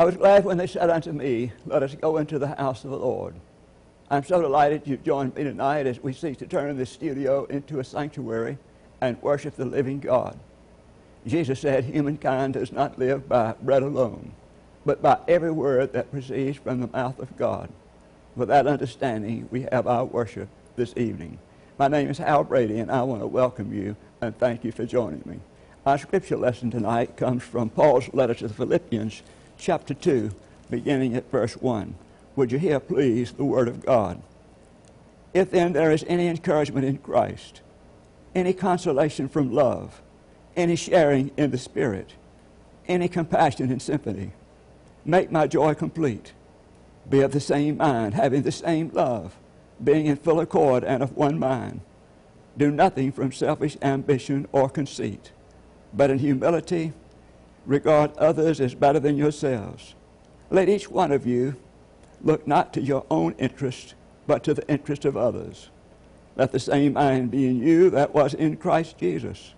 I was glad when they said unto me, Let us go into the house of the Lord. I'm so delighted you've joined me tonight as we seek to turn this studio into a sanctuary and worship the living God. Jesus said, Humankind does not live by bread alone, but by every word that proceeds from the mouth of God. With that understanding, we have our worship this evening. My name is Hal Brady, and I want to welcome you and thank you for joining me. Our scripture lesson tonight comes from Paul's letter to the Philippians, chapter 2, beginning at verse 1. Would you hear, please, the word of God? If then there is any encouragement in Christ, any consolation from love, any sharing in the Spirit, any compassion and sympathy, make my joy complete. Be of the same mind, having the same love, being in full accord and of one mind. Do nothing from selfish ambition or conceit, but in humility regard others as better than yourselves. Let each one of you look not to your own interest, but to the interest of others. Let the same mind be in you that was in Christ Jesus,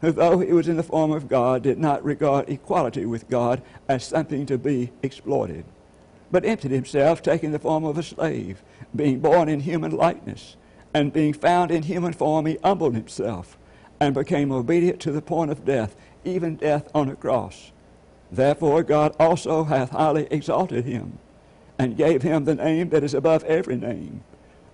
who, though he was in the form of God, did not regard equality with God as something to be exploited, but emptied himself, taking the form of a slave, being born in human likeness, and being found in human form, he humbled himself and became obedient to the point of death, even death on a cross. Therefore, God also hath highly exalted him, and gave him the name that is above every name,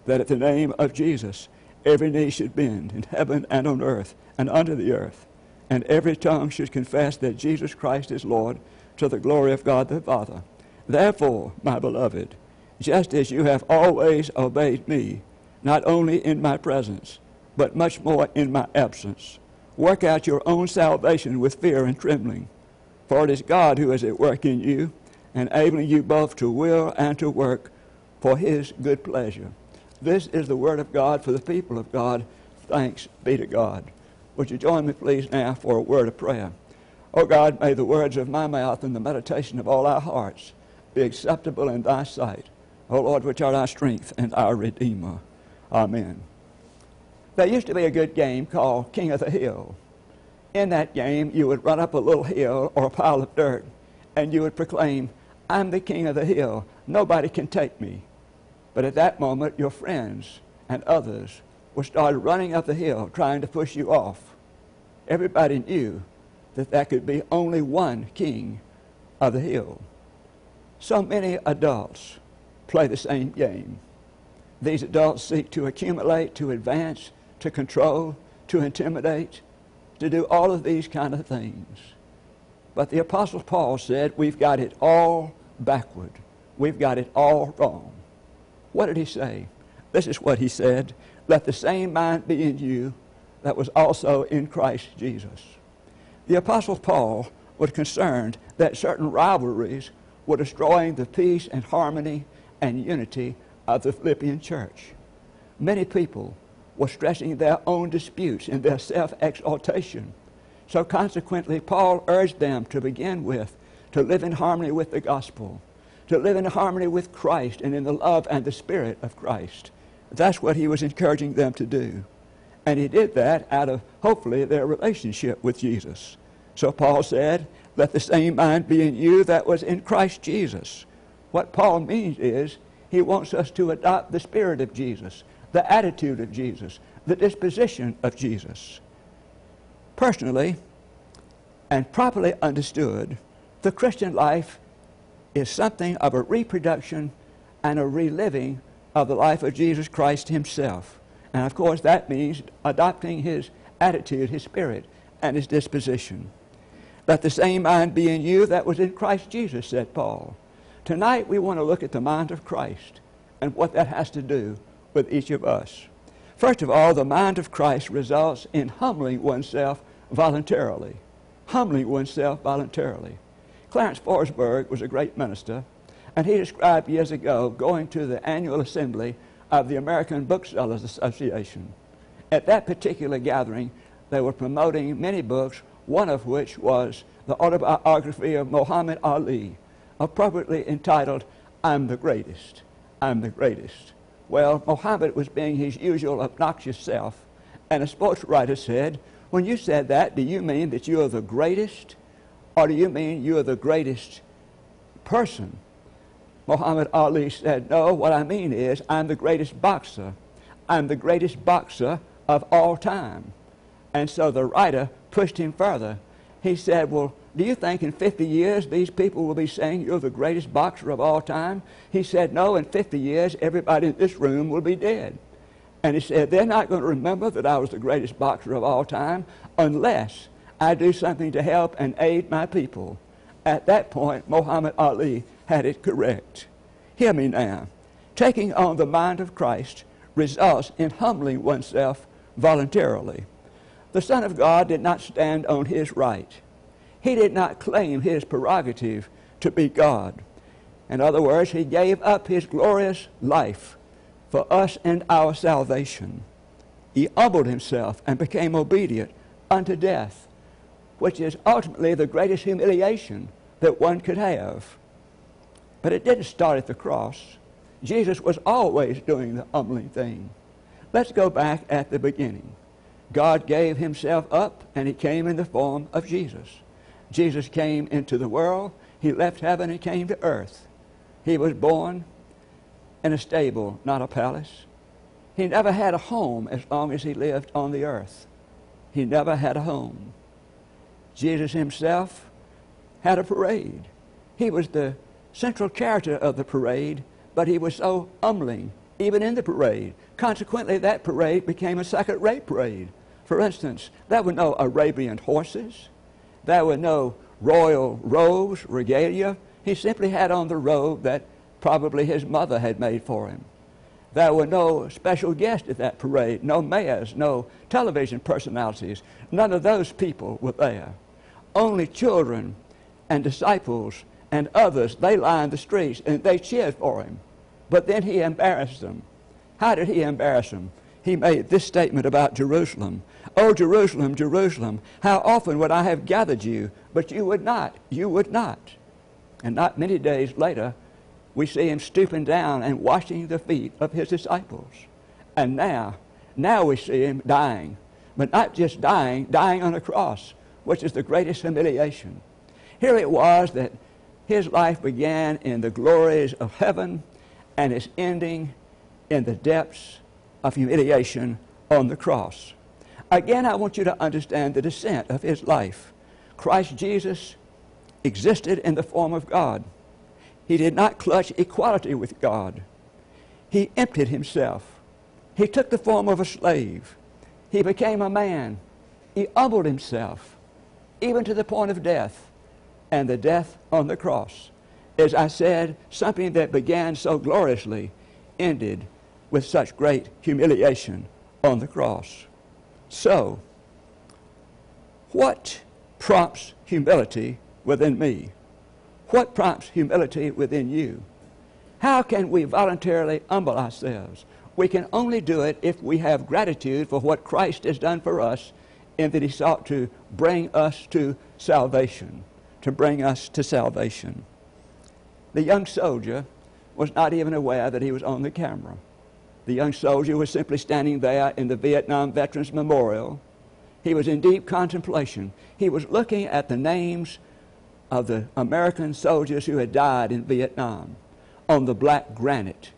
that at the name of Jesus every knee should bend in heaven and on earth and under the earth, and every tongue should confess that Jesus Christ is Lord, to the glory of God the Father. Therefore, my beloved, just as you have always obeyed me, not only in my presence, but much more in my absence, work out your own salvation with fear and trembling. For it is God who is at work in you, enabling you both to will and to work for his good pleasure. This is the word of God for the people of God. Thanks be to God. Would you join me, please, now for a word of prayer? O God, may the words of my mouth and the meditation of all our hearts be acceptable in thy sight. O Lord, which art our strength and our Redeemer. Amen. There used to be a good game called King of the Hill. In that game, you would run up a little hill or a pile of dirt, and you would proclaim, I'm the king of the hill. Nobody can take me. But at that moment, your friends and others would start running up the hill trying to push you off. Everybody knew that there could be only one king of the hill. So many adults play the same game. These adults seek to accumulate, to advance, to control, to intimidate, to do all of these kind of things. But the Apostle Paul said, We've got it all backward. We've got it all wrong. What did he say? This is what he said Let the same mind be in you that was also in Christ Jesus. The Apostle Paul was concerned that certain rivalries were destroying the peace and harmony and unity of the Philippian church. Many people were stressing their own disputes and their self exaltation. So, consequently, Paul urged them to begin with to live in harmony with the gospel, to live in harmony with Christ and in the love and the spirit of Christ. That's what he was encouraging them to do. And he did that out of, hopefully, their relationship with Jesus. So Paul said, Let the same mind be in you that was in Christ Jesus. What Paul means is he wants us to adopt the spirit of Jesus, the attitude of Jesus, the disposition of Jesus. Personally and properly understood, the Christian life is something of a reproduction and a reliving of the life of Jesus Christ himself. And of course, that means adopting his attitude, his spirit, and his disposition. Let the same mind be in you that was in Christ Jesus, said Paul. Tonight, we want to look at the mind of Christ and what that has to do with each of us. First of all, the mind of Christ results in humbling oneself voluntarily. Humbling oneself voluntarily. Clarence Forsberg was a great minister, and he described years ago going to the annual assembly of the American Booksellers Association. At that particular gathering, they were promoting many books, one of which was the autobiography of Muhammad Ali, appropriately entitled, I'm the Greatest. I'm the Greatest. Well, Muhammad was being his usual obnoxious self, and a sports writer said, When you said that, do you mean that you are the greatest? Or do you mean you are the greatest person? Muhammad Ali said, No, what I mean is I'm the greatest boxer. I'm the greatest boxer of all time. And so the writer pushed him further. He said, Well, do you think in 50 years these people will be saying you're the greatest boxer of all time? He said, No, in 50 years everybody in this room will be dead. And he said, They're not going to remember that I was the greatest boxer of all time unless I do something to help and aid my people. At that point, Muhammad Ali had it correct. Hear me now. Taking on the mind of Christ results in humbling oneself voluntarily. The Son of God did not stand on his right. He did not claim his prerogative to be God. In other words, he gave up his glorious life for us and our salvation. He humbled himself and became obedient unto death which is ultimately the greatest humiliation that one could have. But it didn't start at the cross. Jesus was always doing the humbling thing. Let's go back at the beginning. God gave himself up and he came in the form of Jesus. Jesus came into the world. He left heaven and came to earth. He was born in a stable, not a palace. He never had a home as long as he lived on the earth. He never had a home. Jesus himself had a parade. He was the central character of the parade, but he was so humbling, even in the parade. Consequently, that parade became a second rate parade. For instance, there were no Arabian horses, there were no royal robes, regalia. He simply had on the robe that probably his mother had made for him. There were no special guests at that parade, no mayors, no television personalities. None of those people were there only children and disciples and others, they lined the streets and they cheered for him. But then he embarrassed them. How did he embarrass them? He made this statement about Jerusalem. Oh, Jerusalem, Jerusalem, how often would I have gathered you, but you would not, you would not. And not many days later, we see him stooping down and washing the feet of his disciples. And now, now we see him dying. But not just dying, dying on a cross which is the greatest humiliation. Here it was that his life began in the glories of heaven and is ending in the depths of humiliation on the cross. Again, I want you to understand the descent of his life. Christ Jesus existed in the form of God. He did not clutch equality with God. He emptied himself. He took the form of a slave. He became a man. He humbled himself even to the point of death, and the death on the cross. As I said, something that began so gloriously ended with such great humiliation on the cross. So, what prompts humility within me? What prompts humility within you? How can we voluntarily humble ourselves? We can only do it if we have gratitude for what Christ has done for us in that he sought to bring us to salvation, to bring us to salvation. The young soldier was not even aware that he was on the camera. The young soldier was simply standing there in the Vietnam Veterans Memorial. He was in deep contemplation. He was looking at the names of the American soldiers who had died in Vietnam on the black granite.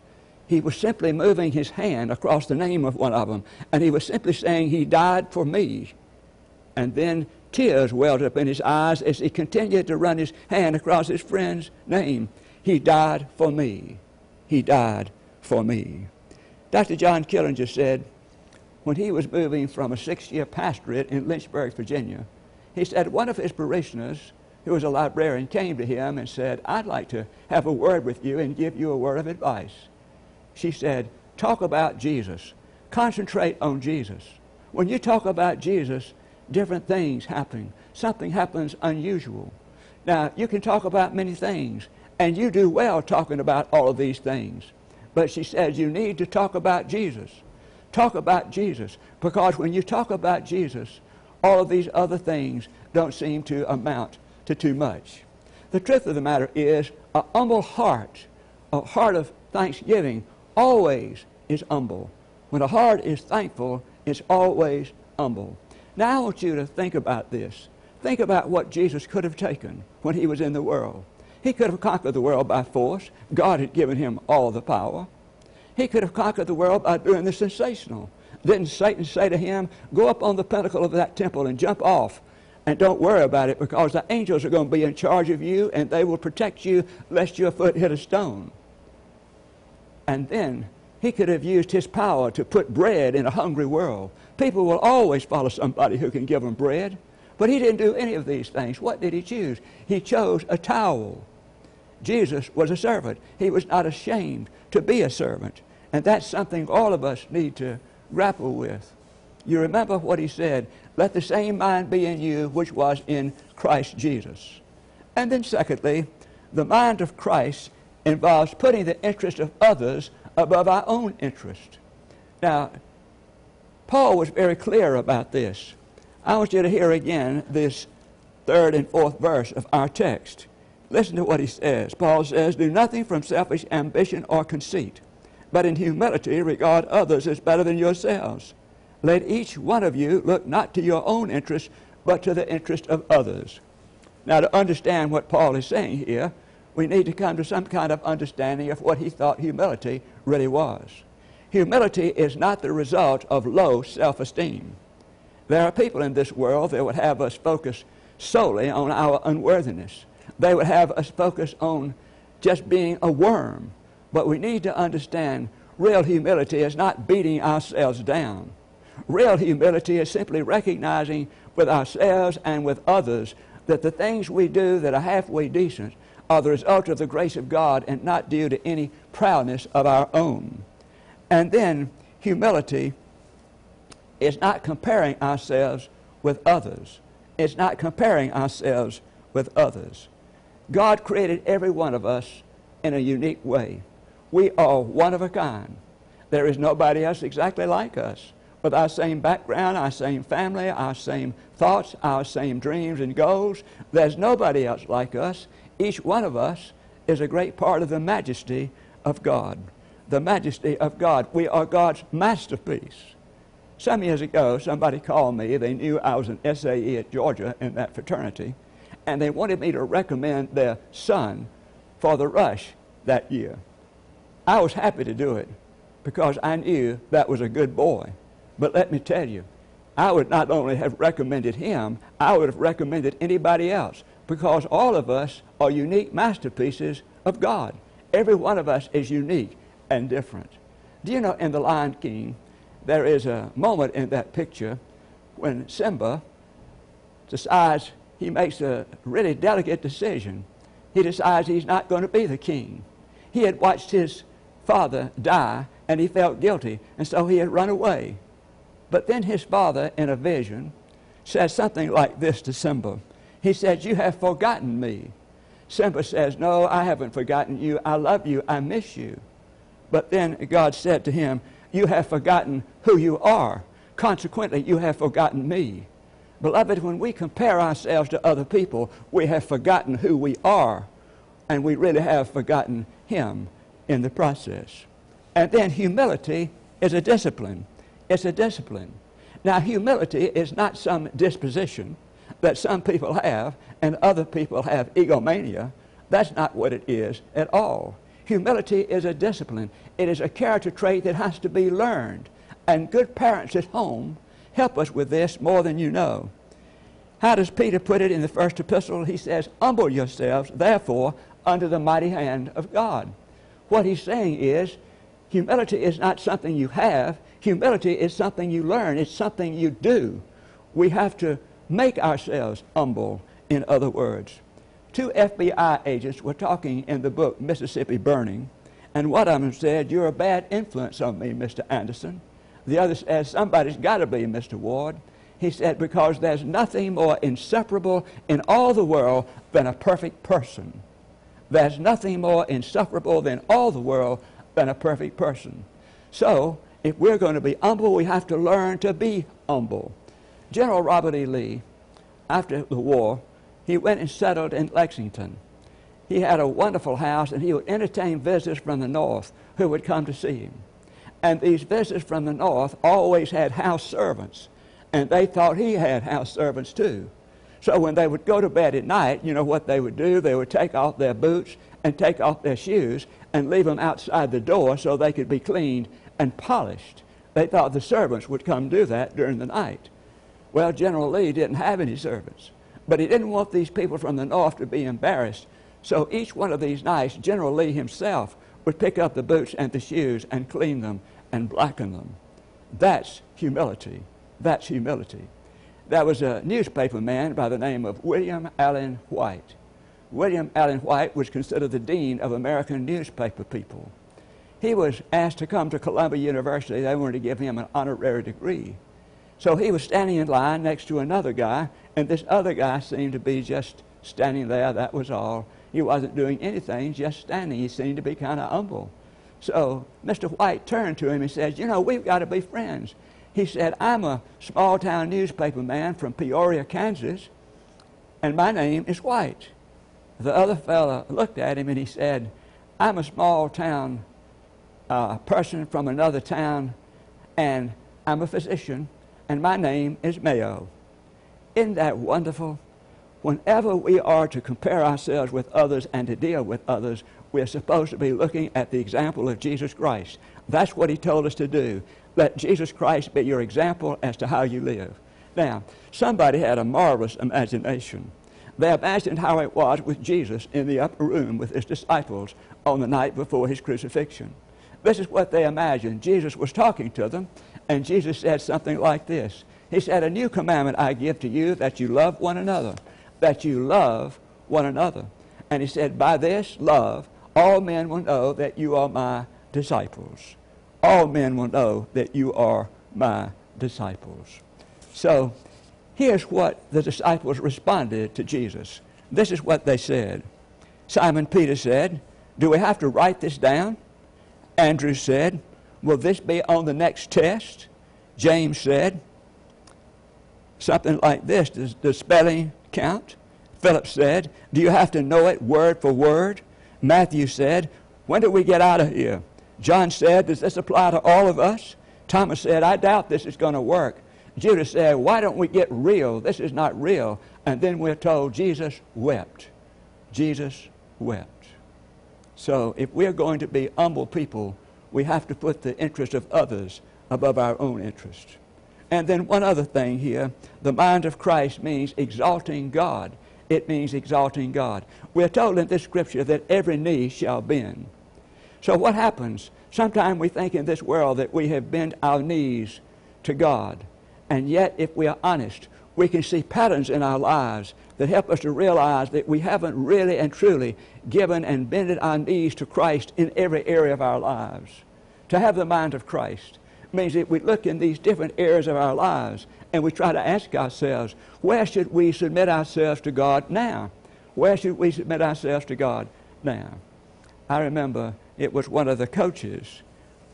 He was simply moving his hand across the name of one of them, and he was simply saying, He died for me. And then tears welled up in his eyes as he continued to run his hand across his friend's name. He died for me. He died for me. Dr. John Killinger said, when he was moving from a six year pastorate in Lynchburg, Virginia, he said one of his parishioners, who was a librarian, came to him and said, I'd like to have a word with you and give you a word of advice. She said, Talk about Jesus. Concentrate on Jesus. When you talk about Jesus, different things happen. Something happens unusual. Now, you can talk about many things, and you do well talking about all of these things. But she says you need to talk about Jesus. Talk about Jesus. Because when you talk about Jesus, all of these other things don't seem to amount to too much. The truth of the matter is, a humble heart, a heart of thanksgiving, always is humble. When a heart is thankful, it's always humble. Now I want you to think about this. Think about what Jesus could have taken when he was in the world. He could have conquered the world by force. God had given him all the power. He could have conquered the world by doing the sensational. Didn't Satan say to him, Go up on the pinnacle of that temple and jump off? And don't worry about it because the angels are going to be in charge of you and they will protect you lest your foot hit a stone. And then he could have used his power to put bread in a hungry world. People will always follow somebody who can give them bread. But he didn't do any of these things. What did he choose? He chose a towel. Jesus was a servant. He was not ashamed to be a servant. And that's something all of us need to grapple with. You remember what he said, let the same mind be in you which was in Christ Jesus. And then secondly, the mind of Christ involves putting the interest of others above our own interest. Now, Paul was very clear about this. I want you to hear again this third and fourth verse of our text. Listen to what he says. Paul says, Do nothing from selfish ambition or conceit, but in humility regard others as better than yourselves. Let each one of you look not to your own interest, but to the interest of others. Now, to understand what Paul is saying here, we need to come to some kind of understanding of what he thought humility really was. Humility is not the result of low self esteem. There are people in this world that would have us focus solely on our unworthiness. They would have us focus on just being a worm. But we need to understand real humility is not beating ourselves down. Real humility is simply recognizing with ourselves and with others that the things we do that are halfway decent are the result of the grace of God and not due to any proudness of our own. And then humility is not comparing ourselves with others. It's not comparing ourselves with others. God created every one of us in a unique way. We are one of a kind. There is nobody else exactly like us with our same background, our same family, our same thoughts, our same dreams and goals. There's nobody else like us. Each one of us is a great part of the majesty of God. The majesty of God. We are God's masterpiece. Some years ago, somebody called me. They knew I was an SAE at Georgia in that fraternity and they wanted me to recommend their son for the rush that year. I was happy to do it because I knew that was a good boy. But let me tell you, I would not only have recommended him, I would have recommended anybody else because all of us are unique masterpieces of God. Every one of us is unique and different. Do you know in The Lion King, there is a moment in that picture when Simba decides he makes a really delicate decision. He decides he's not going to be the king. He had watched his father die and he felt guilty, and so he had run away. But then his father, in a vision, says something like this to Simba. He said, You have forgotten me. Simba says, No, I haven't forgotten you. I love you. I miss you. But then God said to him, You have forgotten who you are. Consequently, you have forgotten me. Beloved, when we compare ourselves to other people, we have forgotten who we are, and we really have forgotten Him in the process. And then humility is a discipline. It's a discipline. Now, humility is not some disposition that some people have and other people have egomania. That's not what it is at all. Humility is a discipline. It is a character trait that has to be learned. And good parents at home help us with this more than you know. How does Peter put it in the first epistle? He says, Humble yourselves, therefore, under the mighty hand of God. What he's saying is, humility is not something you have, humility is something you learn, it's something you do. We have to make ourselves humble, in other words. Two FBI agents were talking in the book Mississippi Burning, and one of them said, You're a bad influence on me, Mr. Anderson. The other said, uh, Somebody's got to be, Mr. Ward. He said, Because there's nothing more inseparable in all the world than a perfect person. There's nothing more insufferable than all the world than a perfect person. So, if we're going to be humble, we have to learn to be humble. General Robert E. Lee, after the war, he went and settled in Lexington. He had a wonderful house, and he would entertain visitors from the north who would come to see him. And these visitors from the north always had house servants, and they thought he had house servants too. So when they would go to bed at night, you know what they would do? They would take off their boots and take off their shoes and leave them outside the door so they could be cleaned and polished. They thought the servants would come do that during the night. Well, General Lee didn't have any servants, but he didn't want these people from the north to be embarrassed. So each one of these nights, General Lee himself would pick up the boots and the shoes and clean them and blacken them. That's humility. That's humility. There was a newspaper man by the name of William Allen White. William Allen White was considered the dean of American newspaper people. He was asked to come to Columbia University. They wanted to give him an honorary degree. So he was standing in line next to another guy, and this other guy seemed to be just standing there, that was all. He wasn't doing anything, just standing. He seemed to be kind of humble. So Mr. White turned to him and said, You know, we've got to be friends. He said, I'm a small town newspaper man from Emporia, Kansas, and my name is White. The other fellow looked at him and he said, I'm a small town uh, person from another town, and I'm a physician, and my name is Mayo. Isn't that wonderful? Whenever we are to compare ourselves with others and to deal with others, we're supposed to be looking at the example of Jesus Christ. That's what he told us to do. Let Jesus Christ be your example as to how you live. Now, somebody had a marvelous imagination. They imagined how it was with Jesus in the upper room with his disciples on the night before his crucifixion. This is what they imagined. Jesus was talking to them, and Jesus said something like this He said, A new commandment I give to you that you love one another, that you love one another. And he said, By this love, all men will know that you are my disciples. All men will know that you are my disciples. So, here's what the disciples responded to Jesus. This is what they said. Simon Peter said, Do we have to write this down? Andrew said, Will this be on the next test? James said, something like this Does the spelling count? Philip said, Do you have to know it word for word? Matthew said, When do we get out of here? John said, Does this apply to all of us? Thomas said, I doubt this is going to work. Judas said, Why don't we get real? This is not real. And then we're told Jesus wept. Jesus wept. So if we're going to be humble people, we have to put the interest of others above our own interest. And then one other thing here the mind of Christ means exalting God. It means exalting God. We're told in this scripture that every knee shall bend. So what happens? Sometimes we think in this world that we have bent our knees to God. And yet, if we are honest, we can see patterns in our lives that help us to realize that we haven't really and truly given and bended our knees to Christ in every area of our lives. To have the mind of Christ means that we look in these different areas of our lives and we try to ask ourselves, where should we submit ourselves to God now? Where should we submit ourselves to God now? I remember it was one of the coaches,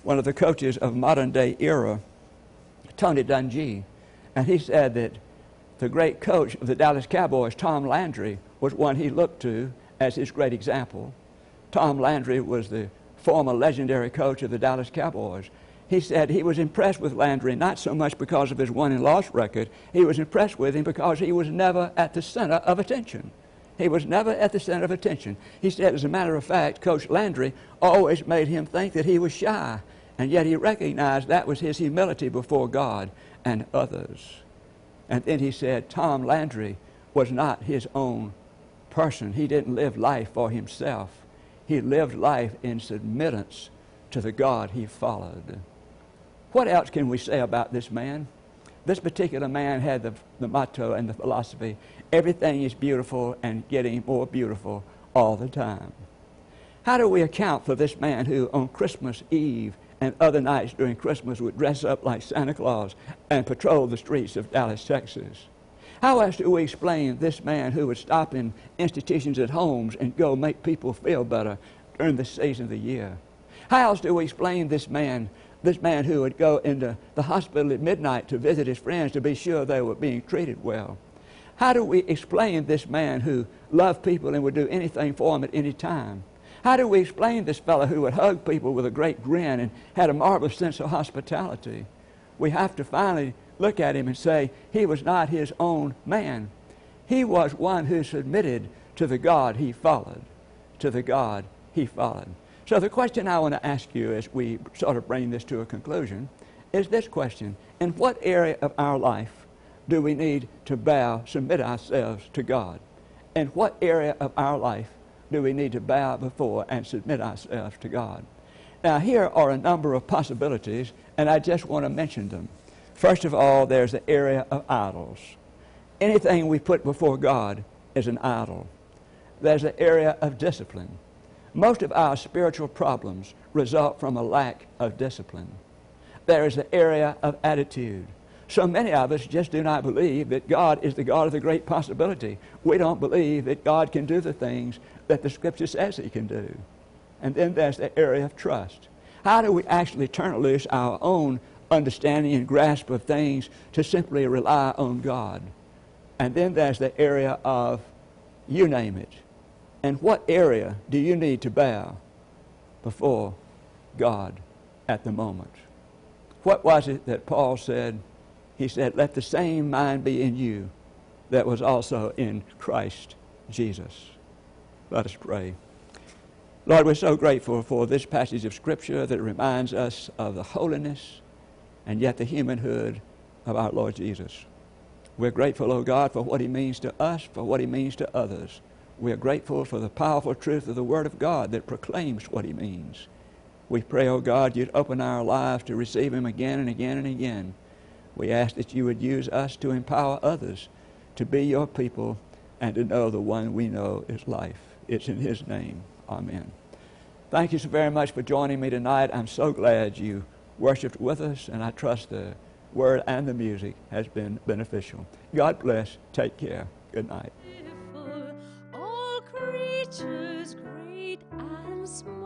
one of the coaches of modern day era, Tony Dungy, and he said that the great coach of the Dallas Cowboys, Tom Landry, was one he looked to as his great example. Tom Landry was the former legendary coach of the Dallas Cowboys. He said he was impressed with Landry not so much because of his won and loss record, he was impressed with him because he was never at the center of attention. He was never at the center of attention. He said, as a matter of fact, Coach Landry always made him think that he was shy, and yet he recognized that was his humility before God and others. And then he said, Tom Landry was not his own person. He didn't live life for himself. He lived life in submittance to the God he followed. What else can we say about this man? This particular man had the, the motto and the philosophy everything is beautiful and getting more beautiful all the time. How do we account for this man who, on Christmas Eve and other nights during Christmas, would dress up like Santa Claus and patrol the streets of Dallas, Texas? How else do we explain this man who would stop in institutions at homes and go make people feel better during the season of the year? How else do we explain this man, this man who would go into the hospital at midnight to visit his friends to be sure they were being treated well? How do we explain this man who loved people and would do anything for them at any time? How do we explain this fellow who would hug people with a great grin and had a marvelous sense of hospitality? We have to finally look at him and say he was not his own man. He was one who submitted to the God he followed, to the God he followed. So the question I want to ask you as we sort of bring this to a conclusion is this question. In what area of our life do we need to bow, submit ourselves to God? In what area of our life do we need to bow before and submit ourselves to God? Now, here are a number of possibilities, and I just want to mention them. First of all, there's the area of idols. Anything we put before God is an idol. There's the area of discipline. Most of our spiritual problems result from a lack of discipline. There is the area of attitude. So many of us just do not believe that God is the God of the great possibility. We don't believe that God can do the things that the Scripture says He can do. And then there's the area of trust. How do we actually turn loose our own understanding and grasp of things to simply rely on God. And then there's the area of you name it. And what area do you need to bow before God at the moment? What was it that Paul said? He said, Let the same mind be in you that was also in Christ Jesus. Let us pray. Lord, we're so grateful for this passage of Scripture that reminds us of the holiness and yet the humanhood of our Lord Jesus. We're grateful, O oh God, for what He means to us, for what He means to others. We are grateful for the powerful truth of the Word of God that proclaims what He means. We pray, O oh God, you'd open our lives to receive Him again and again and again. We ask that you would use us to empower others to be your people and to know the one we know is life. It's in His name. Amen. Thank you so very much for joining me tonight. I'm so glad you worshiped with us, and I trust the word and the music has been beneficial. God bless. Take care. Good night. Creatures, great and small,